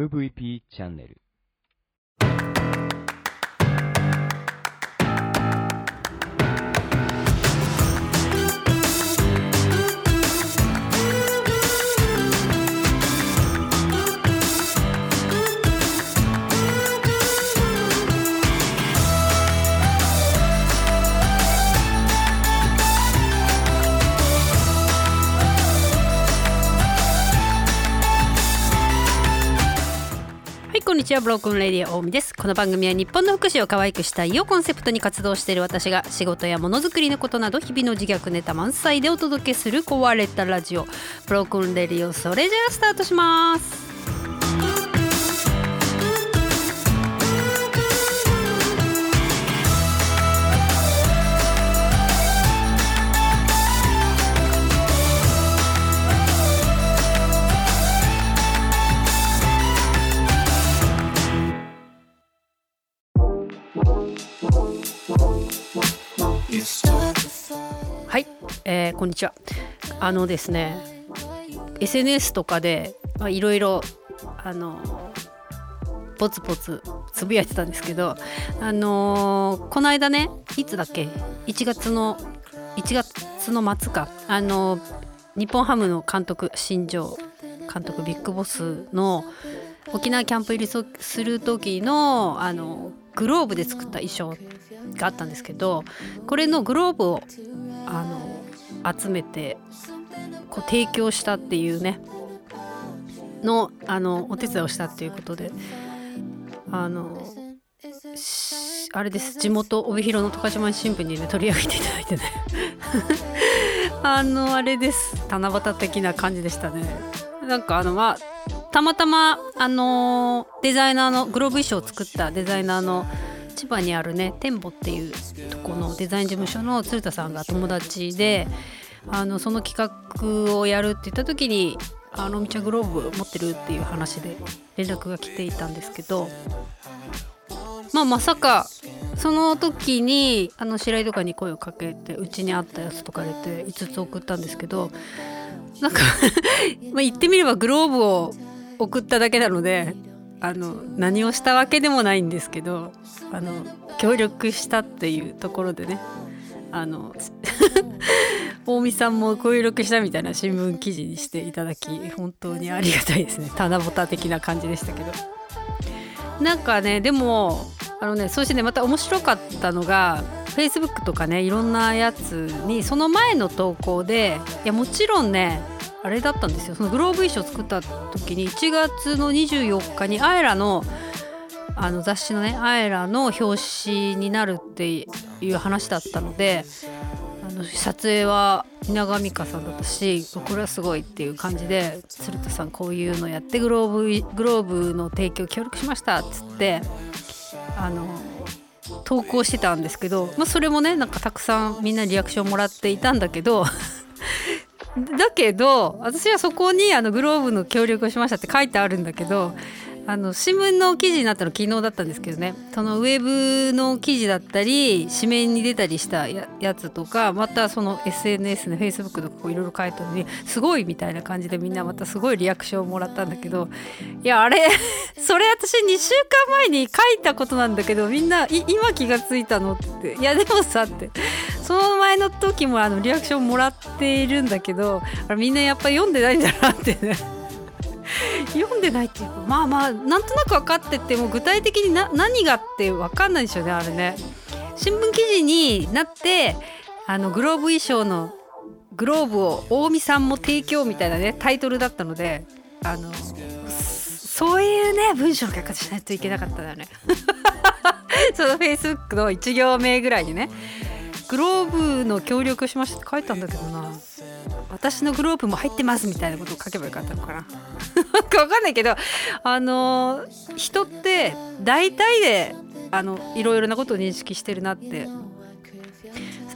MVP チャンネル。ちはブロークンレディオ大見です。この番組は日本の福祉を可愛くしたいをコンセプトに活動している私が仕事やものづくりのことなど日々の自虐ネタ満載でお届けする壊れたラジオ。ブロークンレディオそれじゃあスタートします。こんにちは。あのですね SNS とかでいろいろあのポツポツつぶやいてたんですけどあのーこの間ねいつだっけ？1月の1月の末か。あの日本ハムの監督新庄監督ビッグボスの沖縄キャンプ入りする時のあのグローブで作った衣装があったんですけどこれのグローブをあの集めてこう提供したっていうねのあのお手伝いをしたっていうことであのあれです地元帯広の十勝前新聞にね取り上げていただいてね。あのあれです。七夕的な感じでしたね。なんかあのまあたまたまあのデザイナーのグローブ衣装を作ったデザイナーの千葉にあるねテンボっていうとこのデザイン事務所の鶴田さんが友達であのその企画をやるって言った時に「あのみちゃグローブ持ってる?」っていう話で連絡が来ていたんですけどまあまさかその時にあの白井とかに声をかけてうちにあったやつとか入れて5つ送ったんですけどなんか ま言ってみればグローブを送っただけなのであの何をしたわけでもないんですけどあの協力したっていうところでねあの 大見さんも協力したみたいな新聞記事にしていただき本当にありがたいですね。七夕的な感じでしたけど。なんかねでもあのねそしてねまた面白かったのが Facebook とかねいろんなやつにその前の投稿でいやもちろんねあれだったんですよ。そのグローブ衣装作った時に1月の24日にアエラのあの雑誌のねアエラの表紙になるっていう話だったのであの撮影は稲川美香さんだったしこれはすごいっていう感じで鶴田さんこういうのやってグローブグローブの提供協力しましたっつってあの投稿してたんですけど、まあ、それもねなんかたくさんみんなリアクションもらっていたんだけどだけど私はそこにあのグローブの協力をしましたって書いてあるんだけどあの新聞の記事になったの昨日だったんですけどね。そのウェブの記事だったり紙面に出たりしたやつとかまたその SNS の Facebook とかいろいろ書いたのにすごいみたいな感じでみんなまたすごいリアクションをもらったんだけどいやあれ それ私2週間前に書いたことなんだけどみんな今気がついたのって。いやでもさって。その前の時もあのリアクションもらっているんだけどみんなやっぱ読んでないんだなってね。読んでないっていうかまあまあなんとなく分かってても具体的にな何がって分かんないでしょうねあれね。新聞記事になってあのグローブ衣装のグローブを大見さんも提供みたいなねタイトルだったのであのそういうね文章の書き方しないといけなかったんだよね。そのフェイスブックの1行目ぐらいにね。グローブの協力しましたって書いたんだけどな。私のグローブも入ってますみたいなことを書けばよかったのかな。なんかわかんないけどあの人って大体であのいろいろなことを認識してるなって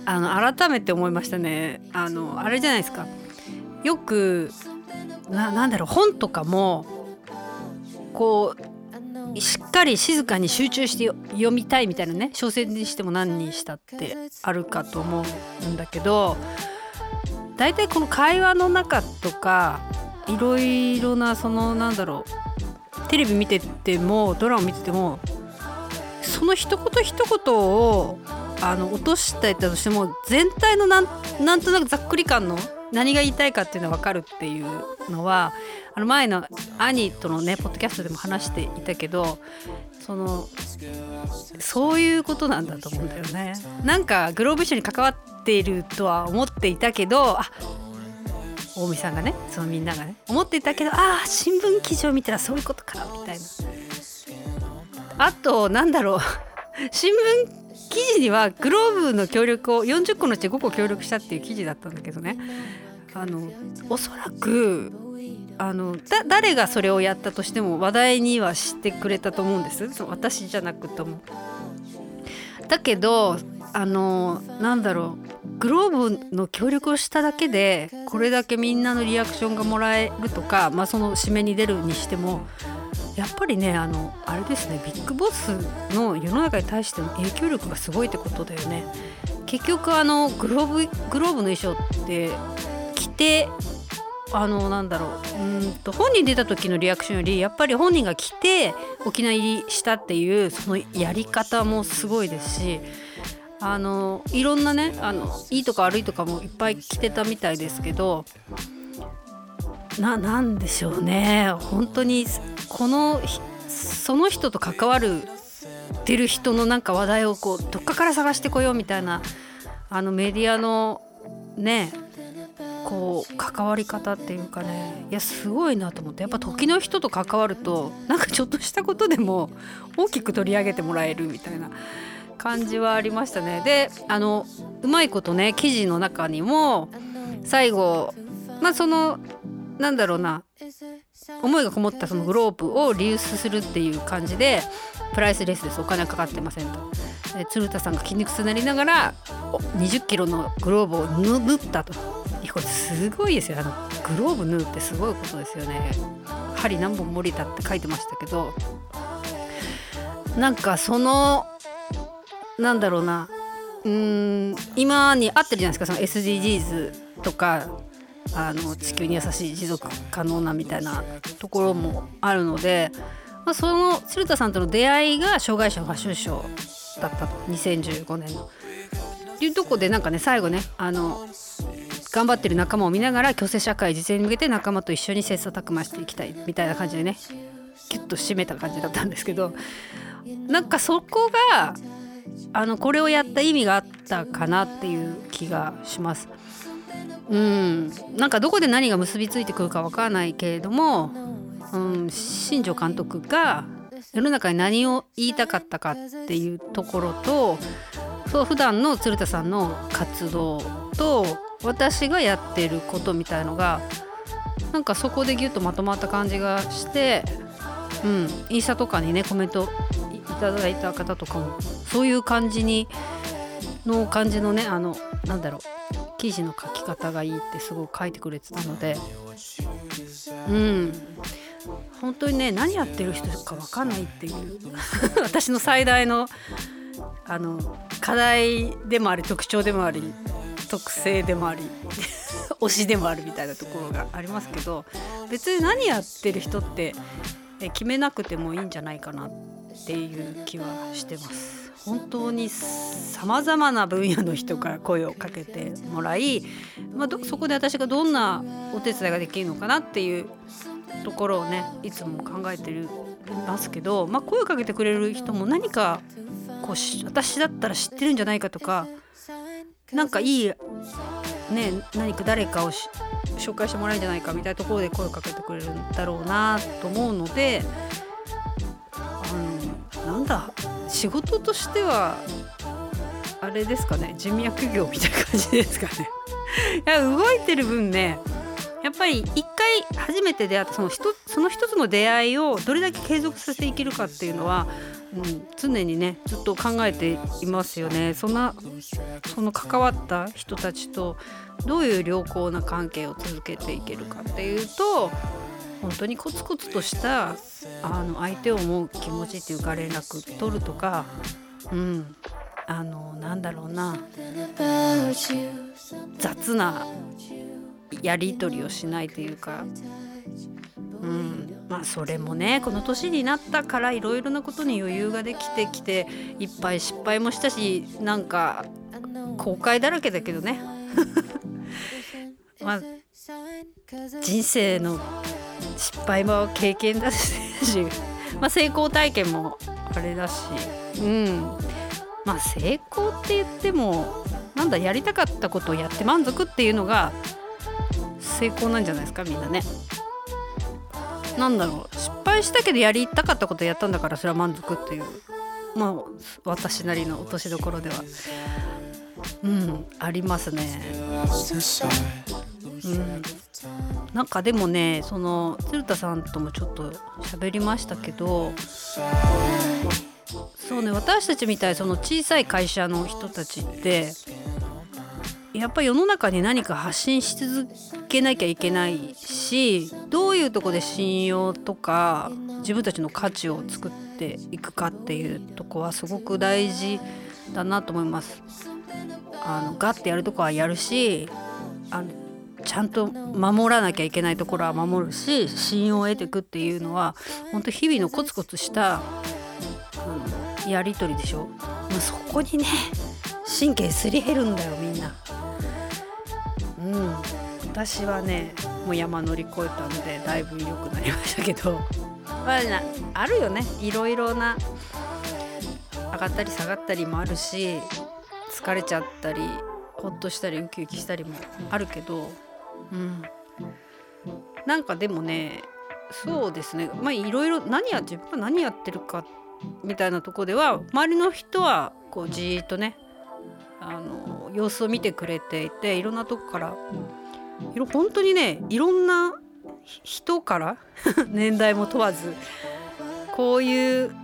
あの改めて思いましたね。あのあれじゃないですか。よくななんだろう本とかもこうしっかり静かに集中して読みたいみたいなね小説にしても何にしたってあるかと思うんだけど大体この会話の中とかいろいろなそのなんだろうテレビ見ててもドラマ見ててもその一言一言をあの落としてたとしても全体のなんなんとなくざっくり感の何が言いたいかっていうのは分かるっていうのはあの前の兄とのねポッドキャストでも話していたけどそのそういうことなんだと思うんだよね。なんかグローブ一緒に関わっているとは思っていたけどあ大見さんがねそのみんながね思っていたけどああ新聞記事を見たらそういうことかみたいな。あとなんだろう 新聞記事にはグローブの協力を40個のうち5個協力したっていう記事だったんだけどね。あのおそらくあのだ誰がそれをやったとしても話題にはしてくれたと思うんです。私じゃなくとも。だけどあのなんだろう。グローブの協力をしただけでこれだけみんなのリアクションがもらえるとか、まあ、その締めに出るにしてもやっぱりねあのあれですねビッグボスの世の中に対しての影響力がすごいってことだよね。結局あのグローブグローブの衣装って着てあのなんだろううんと本人出た時のリアクションよりやっぱり本人が来て沖縄入りしたっていうそのやり方もすごいですしあのいろんなねあのいいとか悪いとかもいっぱい着てたみたいですけどななんでしょうね。本当にこのその人と関わるてる人のなんか話題をこうどっかから探してこようみたいなあのメディアのねこう関わり方っていうかね。いやすごいなと思って。やっぱ時の人と関わるとなんかちょっとしたことでも大きく取り上げてもらえるみたいな感じはありましたね。であのうまいことね記事の中にも最後まあそのなんだろうな。思いがこもったそのグローブをリユースするっていう感じでプライスレスです。お金はかかってませんと。鶴田さんが筋肉痛になりながら20キロのグローブを縫ったと。これすごいですよ。あのグローブ縫うってすごいことですよね。針何本森田って書いてましたけど。なんかそのなんだろうな。うん今に合ってるじゃないですか。その SDGs とか。あの地球に優しい持続可能なみたいなところもあるので、まあ、その鶴田さんとの出会いが障害者ファッションショーだったと2015年の。っていうとこでなんかね最後ねあの頑張ってる仲間を見ながら共生社会実現に向けて仲間と一緒に切磋琢磨していきたいみたいな感じでねキュッと締めた感じだったんですけど なんかそこがあのこれをやった意味があったかなっていう気がします。うん。なんかどこで何が結びついてくるか分からないけれども、うん、新庄監督が世の中に何を言いたかったかっていうところとそう普段の鶴田さんの活動と私がやってることみたいのがなんかそこでギュッとまとまった感じがしてうんインスタとかにねコメントいただいた方とかもそういう感じにの感じのねあのなんだろう記事の書き方がいいってすごく書いてくれてたので。うん。本当にね何やってる人か分かんないっていう。私の最大のあの課題でもあり特徴でもあり特性でもあり 推しでもあるみたいなところがありますけど。別に何やってる人って決めなくてもいいんじゃないかなっていう気はしてます。本当にさまざまな分野の人から声をかけてもらい、まあ、そこで私がどんなお手伝いができるのかなっていうところをねいつも考えてるますけど、まあ、声をかけてくれる人も何かこう私だったら知ってるんじゃないかとかなんかいいね何か誰かを紹介してもらえるんじゃないかみたいなところで声をかけてくれるんだろうなと思うので、うん、なんだ仕事としてはあれですかね人脈業みたいな感じですかね。いや動いてる分ねやっぱり一回初めて出会ったその一その一つの出会いをどれだけ継続させていけるかっていうのはうん、常にねずっと考えていますよね。そんなその関わった人たちとどういう良好な関係を続けていけるかっていうと本当にコツコツとしたあの相手を思う気持ちっていうか連絡取るとかうん。あのなんだろうな。雑なやり取りをしないというか、うん、まあそれもねこの年になったからいろいろなことに余裕ができてきていっぱい失敗もしたしなんか後悔だらけだけどね。まあ人生の失敗も経験だし。まあ成功体験もあれだし。うん。まあ成功って言ってもなんだやりたかったことをやって満足っていうのが成功なんじゃないですかみんなね。なんだろう。失敗したけどやりたかったことやったんだからそれは満足っていう。まあ私なりの落としどころでは。うんありますね。うん、なんかでもねその鶴田さんともちょっと喋りましたけどそうね私たちみたいその小さい会社の人たちってやっぱり世の中に何か発信し続けなきゃいけないしどういうとこで信用とか自分たちの価値を作っていくかっていうとこはすごく大事だなと思います。あのガッてやるとこはやるしあのちゃんと守らなきゃいけないところは守るし信用を得ていくっていうのは本当日々のコツコツしたやり取りでしょ。まあ、そこにね神経すり減るんだよみんな。うん私はねもう山乗り越えたんでだいぶ良くなりましたけどまああるよねいろいろな上がったり下がったりもあるし疲れちゃったりほっとしたりウキウキしたりもあるけどうん。なんかでもねそうですね。まあいろいろ何や自分が何やってるかみたいなとこでは周りの人はこうじっとねあの様子を見てくれていていろんなとこから本当にねいろんな人から 年代も問わずこういう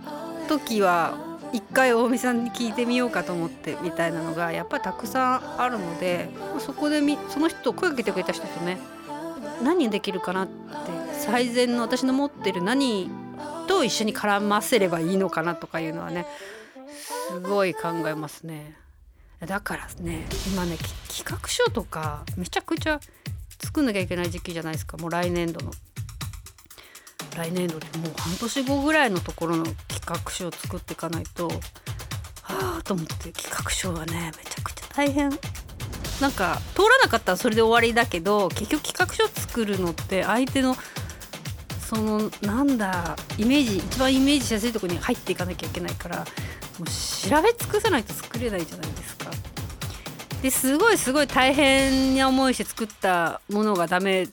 時は一回大見さんに聞いてみようかと思ってみたいなのがやっぱりたくさんあるのでそこでみその人声かけてくれた人とね何できるかなって最善の私の持ってる何と一緒に絡ませればいいのかなとかいうのはねすごい考えますね。だからね今ね企画書とかめちゃくちゃ作んなきゃいけない時期じゃないですかもう来年度の来年度でもう半年後ぐらいのところの企画書を作っていかないとはあと思って企画書はねめちゃくちゃ大変なんか通らなかったらそれで終わりだけど結局企画書作るのって相手のそのなんだイメージ一番イメージしやすいとこに入っていかなきゃいけないからもう調べ尽くさないと作れないじゃないですか。ですごいすごい大変な思いして作ったものがダメ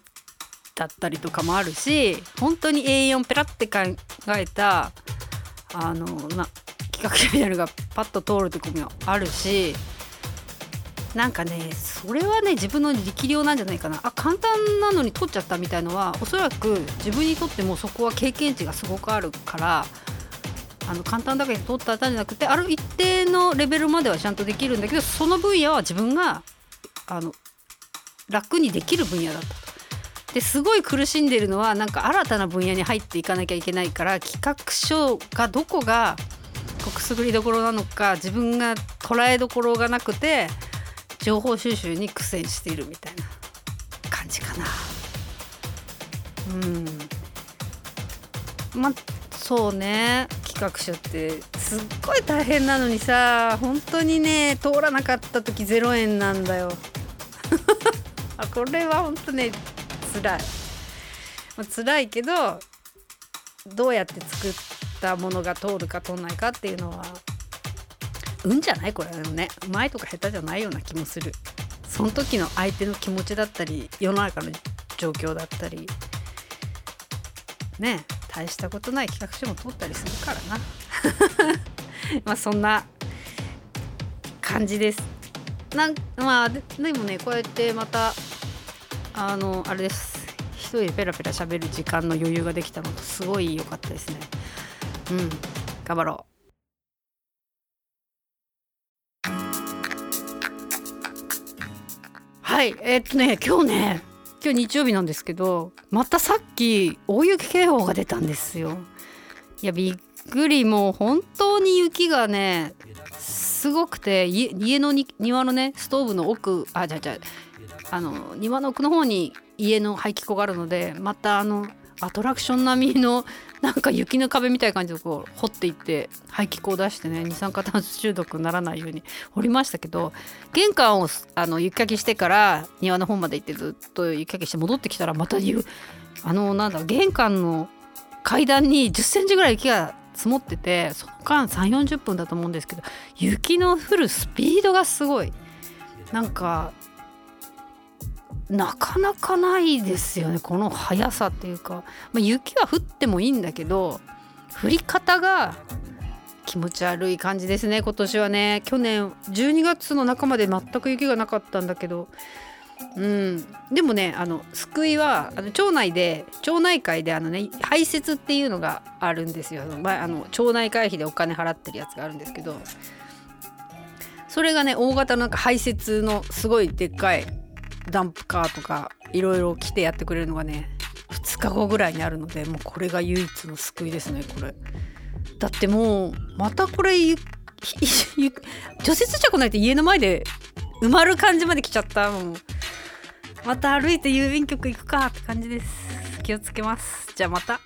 だったりとかもあるし本当に A4 ペラって考えたあのな企画書みたいなのがパッと通るとこもあるしなんかねそれはね自分の力量なんじゃないかなあ簡単なのに取っちゃったみたいのはおそらく自分にとってもそこは経験値がすごくあるからあの簡単だけど取ったんじゃなくてある一定のレベルまではちゃんとできるんだけどその分野は自分があの楽にできる分野だったと。ですごい苦しんでるのはなんか新たな分野に入っていかなきゃいけないから企画書がどこがくすぐりどころなのか自分が捉えどころがなくて情報収集に苦戦しているみたいな感じかな。うん。まそうね。企画書ってすっごい大変なのにさ本当にね通らなかった時0円なんだよ。あこれは本当ね辛い、まあ、辛いけどどうやって作ったものが通るか通んないかっていうのは運じゃない？これね。うまいとか下手じゃないような気もする。その時の相手の気持ちだったり世の中の状況だったりね大したことない企画書も通ったりするからな。まあそんな感じです。なんまあでもねこうやってまたあのあれです。一人でペラペラ喋る時間の余裕ができたのとすごい良かったですね。うん。頑張ろう。はい。えー、っとね今日ね今日日曜日なんですけどまたさっき大雪警報が出たんですよ。いやびっくり。もう本当に雪がねすごくて家の庭のねストーブの奥あじゃじゃあの庭の奥の方に家の排気口があるのでまたあのアトラクション並みの なんか雪の壁みたいな感じでこう掘っていって排気口を出してね二酸化炭素中毒にならないように 掘りましたけど玄関をあの雪かきしてから庭の方まで行ってずっと雪かきして戻ってきたらまたあのなんだ玄関の階段に1 0センチぐらい雪が積もっててその間3 4 0分だと思うんですけど雪の降るスピードがすごい。なんかなかなかないですよね。この速さっていうか、まあ、雪は降ってもいいんだけど降り方が気持ち悪い感じですね今年はね。去年12月の中まで全く雪がなかったんだけど。うん。でもねあの救いはあの町内で町内会であのね排泄っていうのがあるんですよ、まあ、あの町内会費でお金払ってるやつがあるんですけど。それがね大型のなんか排泄のすごいでっかいダンプカーとかいろいろ来てやってくれるのがね2日後ぐらいにあるのでもうこれが唯一の救いですねこれ。だってもうまたこれ除雪車来ないと家の前で埋まる感じまで来ちゃった。もうまた歩いて郵便局行くかって感じです。気をつけます。じゃあまた。